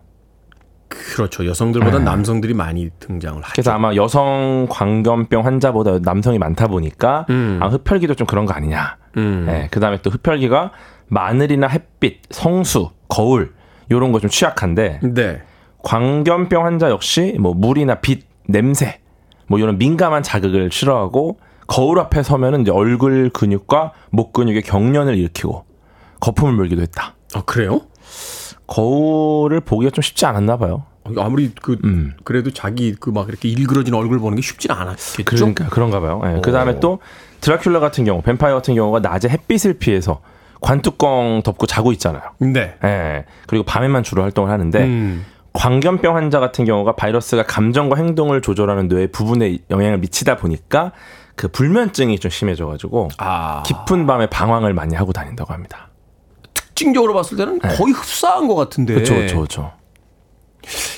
그렇죠. 여성들보다 네. 남성들이 많이 등장을 하죠. 그래서 아마 여성 광견병 환자보다 남성이 많다 보니까 음. 아, 흡혈귀도 좀 그런 거 아니냐. 음. 예, 그 다음에 또 흡혈귀가 마늘이나 햇빛, 성수, 거울 요런 거 좀 취약한데 네. 광견병 환자 역시 뭐 물이나 빛, 냄새 뭐 이런 민감한 자극을 싫어하고 거울 앞에 서면은 이제 얼굴 근육과 목 근육의 경련을 일으키고 거품을 물기도 했다. 아 그래요? 거울을 보기가 좀 쉽지 않았나 봐요. 아무리 그 음. 그래도 자기 그 막 이렇게 일그러진 얼굴 보는 게 쉽지는 않았겠죠. 그러니까 그런가 봐요. 예. 오. 그다음에 또 드라큘라 같은 경우, 뱀파이어 같은 경우가 낮에 햇빛을 피해서 관뚜껑 덮고 자고 있잖아요. 네. 예. 그리고 밤에만 주로 활동을 하는데 음. 광견병 환자 같은 경우가 바이러스가 감정과 행동을 조절하는 뇌 부분에 영향을 미치다 보니까 그 불면증이 좀 심해져가지고 아 깊은 밤에 방황을 많이 하고 다닌다고 합니다. 특징적으로 봤을 때는 거의 흡사한 것 같은데. 그렇죠, 그렇죠.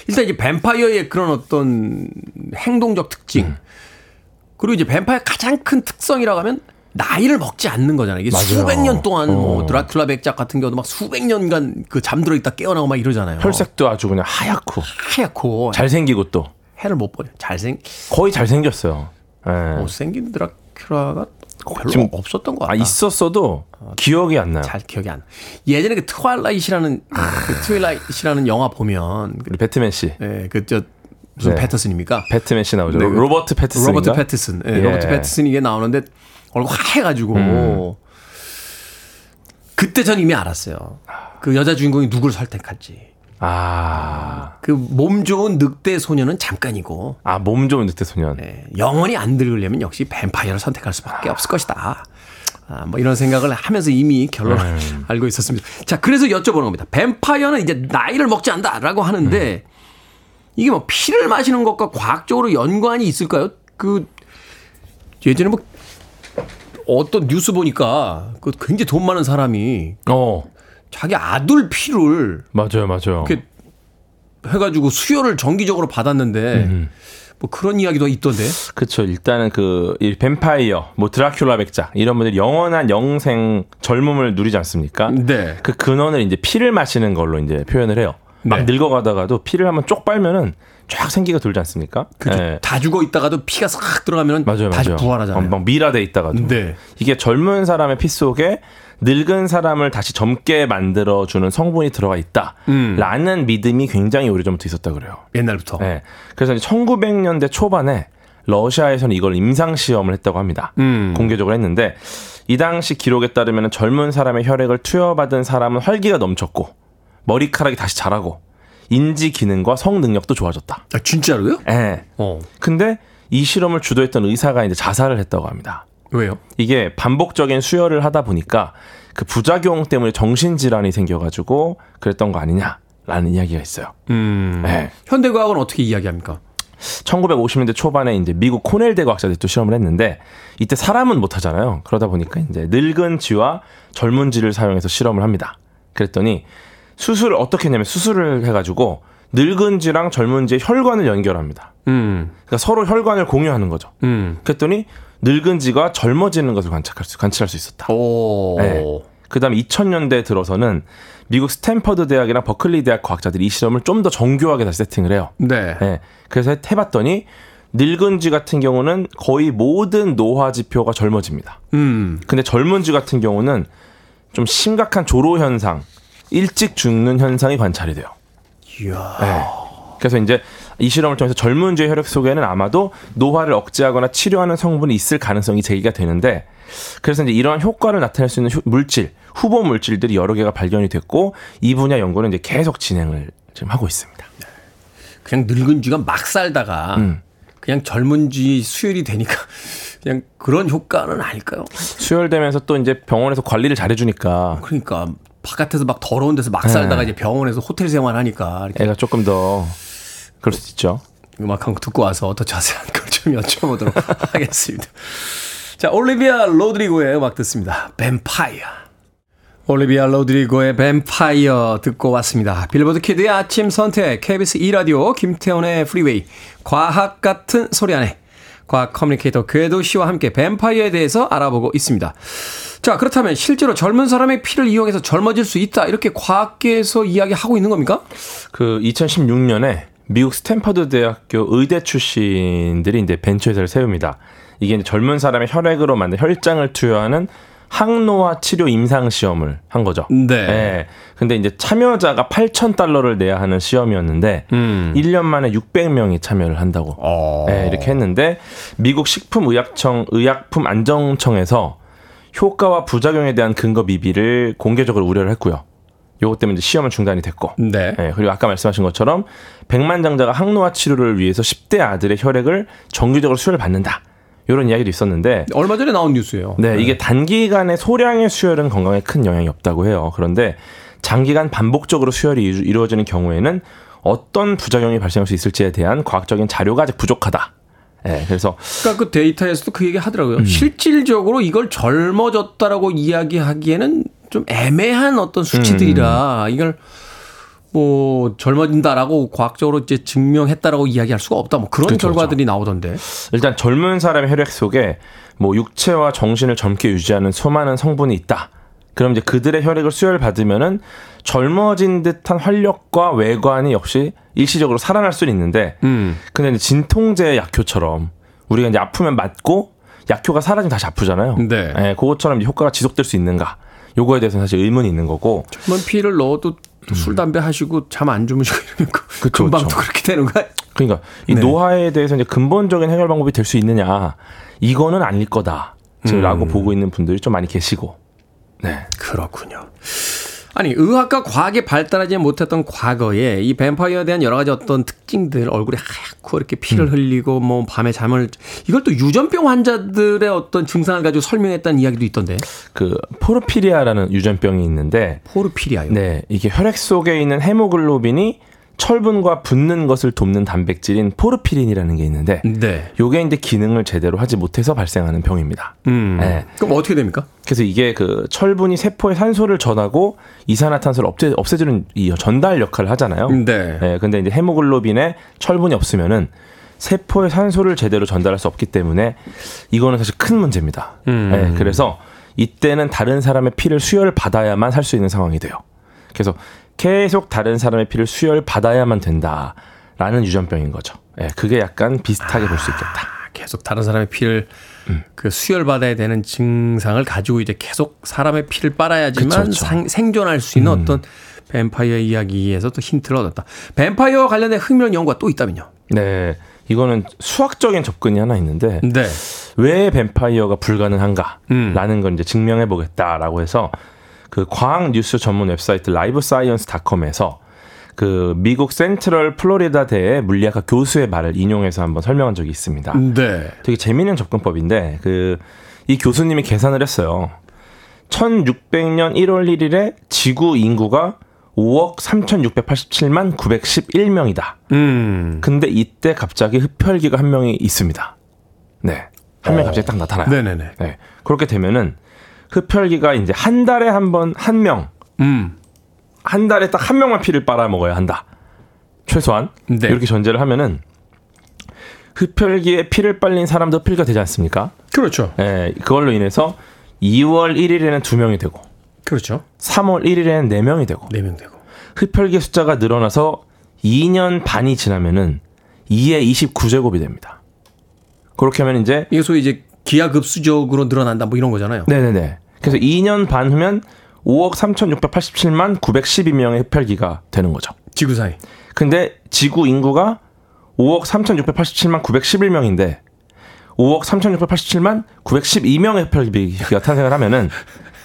일단 이제 뱀파이어의 그런 어떤 행동적 특징 음. 그리고 이제 뱀파이어 가장 큰 특성이라고 하면 나이를 먹지 않는 거잖아요. 이게 맞아요. 수백 년 동안 뭐 어. 드라큘라 백작 같은 경우도 막 수백 년간 그 잠들어 있다 깨어나고 막 이러잖아요. 혈색도 아주 그냥 하얗고 하얗고 잘생기고 또 해를 못 보냐. 잘생 거의 잘생겼어요. 예. 못생긴 드라큘라가 별로 지금- 없었던 것 같다. 있었어도 기억이 안 나요. 잘 기억이 안. 나. 예전에 그 트와일라이트라는 그 트와일라이트라는 영화 보면 우리 배트맨 씨, 예, 그저 무슨 네. 패터슨입니까? 배트맨 씨 나오죠. 네, 로- 로버트 패트슨. 로버트 패티슨. 예, 예. 로버트 패티슨이 이게 나오는데 얼굴 하얘가지고 음. 그때 전 이미 알았어요. 그 여자 주인공이 누굴 선택할지. 아, 그 몸 좋은 늑대 소녀는 잠깐이고 아 몸 좋은 늑대 소년. 예, 영원히 안 늙으려면 역시 뱀파이어를 선택할 수밖에 없을 것이다. 아, 뭐 이런 생각을 하면서 이미 결론을 음. 알고 있었습니다. 자, 그래서 여쭤보는 겁니다. 뱀파이어는 이제 나이를 먹지 않는다라고 하는데 이게 뭐 피를 마시는 것과 과학적으로 연관이 있을까요? 그 예전에 뭐 어떤 뉴스 보니까 그 굉장히 돈 많은 사람이 어, 자기 아들 피를 맞아요, 맞아요. 이렇게 해가지고 수혈을 정기적으로 받았는데 음. 뭐 그런 이야기도 있던데. 그쵸. 일단은 그, 이 뱀파이어, 뭐 드라큘라 백작, 이런 분들이 영원한 영생 젊음을 누리지 않습니까? 네. 그 근원을 이제 피를 마시는 걸로 이제 표현을 해요. 막 네. 늙어가다가도 피를 한번 쪽 빨면은 쫙 생기가 돌지 않습니까? 그죠. 예. 다 죽어 있다가도 피가 싹 들어가면 맞아요, 다시 맞아요. 부활하잖아요. 어, 막 미라돼 있다가도. 네. 이게 젊은 사람의 피 속에 늙은 사람을 다시 젊게 만들어주는 성분이 들어가 있다. 음. 라는 믿음이 굉장히 오래전부터 있었다 그래요. 옛날부터. 네. 그래서 이제 1900년대 초반에 러시아에서는 이걸 임상 시험을 했다고 합니다. 음. 공개적으로 했는데 이 당시 기록에 따르면 젊은 사람의 혈액을 투여받은 사람은 활기가 넘쳤고 머리카락이 다시 자라고 인지 기능과 성 능력도 좋아졌다. 아, 진짜로요? 예. 어. 근데 이 실험을 주도했던 의사가 이제 자살을 했다고 합니다. 왜요? 이게 반복적인 수혈을 하다 보니까 그 부작용 때문에 정신질환이 생겨가지고 그랬던 거 아니냐라는 이야기가 있어요. 음. 네. 현대과학은 어떻게 이야기합니까? 1950년대 초반에 이제 미국 코넬 대 과학자들이 또 실험을 했는데 이때 사람은 못 하잖아요. 그러다 보니까 이제 늙은 쥐와 젊은 쥐를 사용해서 실험을 합니다. 그랬더니 수술을 어떻게 했냐면 수술을 해가지고 늙은 쥐랑 젊은 쥐의 혈관을 연결합니다. 음. 그러니까 서로 혈관을 공유하는 거죠. 음. 그랬더니 늙은 쥐가 젊어지는 것을 관찰할 수, 관찰할 수 있었다. 오. 네. 그 다음에 2000년대 들어서는 미국 스탠퍼드 대학이랑 버클리 대학 과학자들이 이 실험을 좀 더 정교하게 다시 세팅을 해요. 네. 네. 그래서 해봤더니 늙은 쥐 같은 경우는 거의 모든 노화 지표가 젊어집니다. 음. 근데 젊은 쥐 같은 경우는 좀 심각한 조로 현상, 일찍 죽는 현상이 관찰이 돼요. 이야. 네. 그래서 이제 이 실험을 통해서 젊은 쥐의 혈액 속에는 아마도 노화를 억제하거나 치료하는 성분이 있을 가능성이 제기가 되는데 그래서 이제 이러한 효과를 나타낼 수 있는 휴- 물질, 후보 물질들이 여러 개가 발견이 됐고 이 분야 연구는 이제 계속 진행을 지금 하고 있습니다. 그냥 늙은 쥐가 막 살다가 음. 그냥 젊은 쥐 수혈이 되니까 그냥 그런 효과는 아닐까요? 수혈되면서 또 이제 병원에서 관리를 잘해주니까 그러니까 바깥에서 막 더러운 데서 막 살다가 이제 병원에서 호텔 생활하니까 애가 조금 더 그럴 수 있죠. 음악 한 곡 듣고 와서 더 자세한 걸 좀 여쭤보도록 하겠습니다. 자, 올리비아 로드리고의 음악 듣습니다. 뱀파이어. 올리비아 로드리고의 뱀파이어 듣고 왔습니다. 빌보드 키드의 아침 선택, KBS 2라디오, 김태훈의 프리웨이, 과학 같은 소리 하네, 과학 커뮤니케이터 궤도 씨와 함께 뱀파이어에 대해서 알아보고 있습니다. 자, 그렇다면 실제로 젊은 사람의 피를 이용해서 젊어질 수 있다. 이렇게 과학계에서 이야기하고 있는 겁니까? 그 2016년에 미국 스탠퍼드 대학교 의대 출신들이 이제 벤처회사를 세웁니다. 이게 이제 젊은 사람의 혈액으로 만든 혈장을 투여하는 항노화 치료 임상 시험을 한 거죠. 네. 예. 근데 이제 참여자가 8천 달러를 내야 하는 시험이었는데 음. 1년 만에 600명이 참여를 한다고. 어. 예, 이렇게 했는데 미국 식품의약청 의약품 안정청에서 효과와 부작용에 대한 근거 미비를 공개적으로 우려를 했고요. 요것 때문에 이제 시험은 중단이 됐고. 네. 예, 그리고 아까 말씀하신 것처럼 백만장자가 항노화 치료를 위해서 10대 아들의 혈액을 정기적으로 수혈을 받는다. 이런 이야기도 있었는데 얼마 전에 나온 뉴스예요. 네, 이게 단기간에 소량의 수혈은 건강에 큰 영향이 없다고 해요. 그런데 장기간 반복적으로 수혈이 이루- 이루어지는 경우에는 어떤 부작용이 발생할 수 있을지에 대한 과학적인 자료가 아직 부족하다. 예, 그래서 그러니까 그 데이터에서도 그 얘기 하더라고요. 음. 실질적으로 이걸 젊어졌다라고 이야기하기에는 좀 애매한 어떤 수치들이라 음. 이걸 뭐 젊어진다라고 과학적으로 이제 증명했다라고 이야기할 수가 없다. 뭐 그런 그렇죠, 결과들이 나오던데. 일단 젊은 사람의 혈액 속에 뭐 육체와 정신을 젊게 유지하는 수많은 성분이 있다. 그럼 이제 그들의 혈액을 수혈 받으면은 젊어진 듯한 활력과 외관이 역시 일시적으로 살아날 수는 있는데, 음. 근데 이제 진통제 약효처럼 우리가 이제 아프면 맞고 약효가 사라지면 다시 아프잖아요. 네. 예, 그것처럼 이제 효과가 지속될 수 있는가? 요거에 대해서는 사실 의문이 있는 거고. 젊은 피를 넣어도 또 술, 담배 하시고 잠 안 주무시고 이러면 그 음. 그쵸, 금방 그쵸. 또 그렇게 되는 거야. 그러니까 이 네. 노화에 대해서 이제 근본적인 해결 방법이 될 수 있느냐? 이거는 아닐 거다. 라고 음. 보고 있는 분들이 좀 많이 계시고. 네. 그렇군요. 아니 의학과 과학이 발달하지 못했던 과거에 이 뱀파이어에 대한 여러 가지 어떤 특징들 얼굴에 하얗고 이렇게 피를 흘리고 뭐 밤에 잠을 이걸 또 유전병 환자들의 어떤 증상을 가지고 설명했다는 이야기도 있던데 그 포르피리아라는 유전병이 있는데 포르피리아요. 네, 이게 혈액 속에 있는 헤모글로빈이 철분과 붙는 것을 돕는 단백질인 포르피린이라는 게 있는데 네. 요게 이제 기능을 제대로 하지 못해서 발생하는 병입니다. 음. 네. 그럼 어떻게 됩니까? 그래서 이게 그 철분이 세포에 산소를 전하고 이산화탄소를 없애, 없애주는 이 전달 역할을 하잖아요. 네. 네, 근데 이제 헤모글로빈에 철분이 없으면은 세포에 산소를 제대로 전달할 수 없기 때문에 이거는 사실 큰 문제입니다. 음. 네, 그래서 이때는 다른 사람의 피를 수혈 받아야만 살 수 있는 상황이 돼요. 그래서 계속 다른 사람의 피를 수혈 받아야만 된다라는 유전병인 거죠. 예, 그게 약간 비슷하게 볼수 있겠다. 아, 계속 다른 사람의 피를 음. 그 수혈 받아야 되는 증상을 가지고 이제 계속 사람의 피를 빨아야지만 그쵸, 그쵸. 상- 생존할 수 있는 어떤 뱀파이어 이야기에서 또 힌트를 얻었다. 뱀파이어와 관련된 흥미로운 연구가 또 있다면요. 네, 이거는 수학적인 접근이 하나 있는데 네. 왜 뱀파이어가 불가능한가라는 음. 걸 이제 증명해 보겠다라고 해서 그 과학 뉴스 전문 웹사이트 라이브사이언스닷컴에서 그 미국 센트럴 플로리다 대의 물리학과 교수의 말을 인용해서 한번 설명한 적이 있습니다. 네. 되게 재미있는 접근법인데 그 이 교수님이 계산을 했어요. 1600년 1월 1일에 지구 인구가 5억 3687만 911명이다. 음. 근데 이때 갑자기 흡혈귀가 한 명이 있습니다. 네. 한 명이 갑자기 딱 나타나요. 네네네. 네. 그렇게 되면은 흡혈귀가 이제 한 달에 한 번 한 명, 음. 한 달에 딱 한 명만 피를 빨아 먹어야 한다. 최소한 네. 이렇게 전제를 하면은 흡혈귀에 피를 빨린 사람도 흡혈귀가 되지 않습니까? 그렇죠. 예, 그걸로 인해서 2월 1일에는 두 명이 되고 그렇죠. 3월 1일에는 네 명이 되고 네 명 되고. 흡혈귀 숫자가 늘어나서 2년 반이 지나면은 2의 29제곱이 됩니다. 그렇게 하면 이제 이게 소위 이제 기하급수적으로 늘어난다 뭐 이런 거잖아요. 네네네. 그래서 2년 반 후면 5억 3,687만 912명의 흡혈귀가 되는 거죠. 지구 사이. 근데 지구 인구가 5억 3,687만 911명인데 5억 3,687만 912명의 흡혈귀가 탄생을 하면은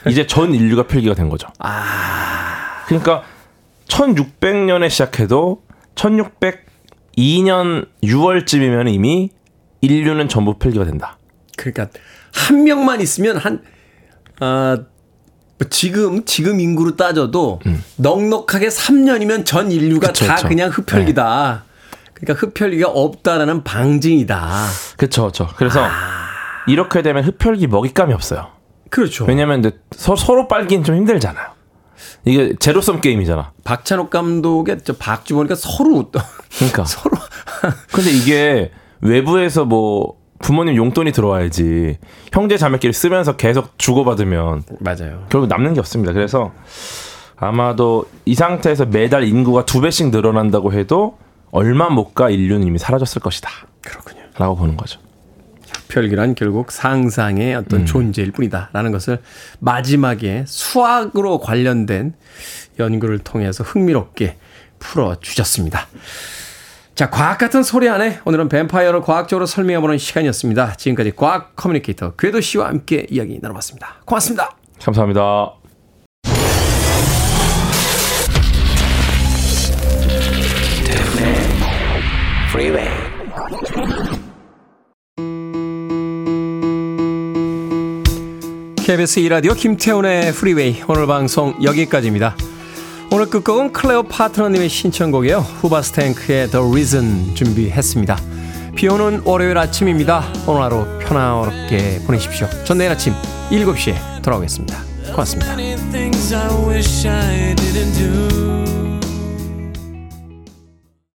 이제 전 인류가 흡혈귀가 된 거죠. 그러니까 1600년에 시작해도 1602년 6월쯤이면 이미 인류는 전부 흡혈귀가 된다. 그러니까 한 명만 있으면 한 아, 뭐 지금 지금 인구로 따져도 넉넉하게 3년이면 전 인류가 음. 그쵸, 다 그쵸. 네. 그냥 흡혈귀다. 그러니까 흡혈귀가 없다라는 방증이다. 그렇죠, 그렇죠. 그래서 이렇게 되면 흡혈귀 먹잇감이 없어요. 그렇죠. 왜냐면 서, 서로 빨기는 좀 힘들잖아요. 이게 제로섬 게임이잖아. 박찬욱 감독의 저 박주 보니까 서로 그러니까. 서로 근데 이게 외부에서 뭐 부모님 용돈이 들어와야지 형제 자매끼리 쓰면서 계속 주고받으면 맞아요. 결국 남는 게 없습니다. 그래서 아마도 이 상태에서 매달 인구가 두 배씩 늘어난다고 해도 얼마 못 가 인류는 이미 사라졌을 것이다. 그렇군요. 라고 보는 거죠. 흡혈귀란 결국 상상의 음. 어떤 존재일 뿐이다라는 것을 마지막에 수학으로 관련된 연구를 통해서 흥미롭게 풀어 주셨습니다. 자, 과학 같은 소리 하네 오늘은 뱀파이어를 과학적으로 설명해보는 시간이었습니다. 지금까지 과학 커뮤니케이터 궤도 씨와 함께 이야기 나눠봤습니다. 고맙습니다. 감사합니다. KBS 2라디오 김태훈의 프리웨이 오늘 방송 여기까지입니다. 오늘 끝곡은 클레오 파트너님의 신청곡이에요. 후바스탱크의 The Reason 준비했습니다. 비 오는 월요일 아침입니다. 오늘 하루 편안하게 보내십시오. 전 내일 아침 7시에 돌아오겠습니다. 고맙습니다.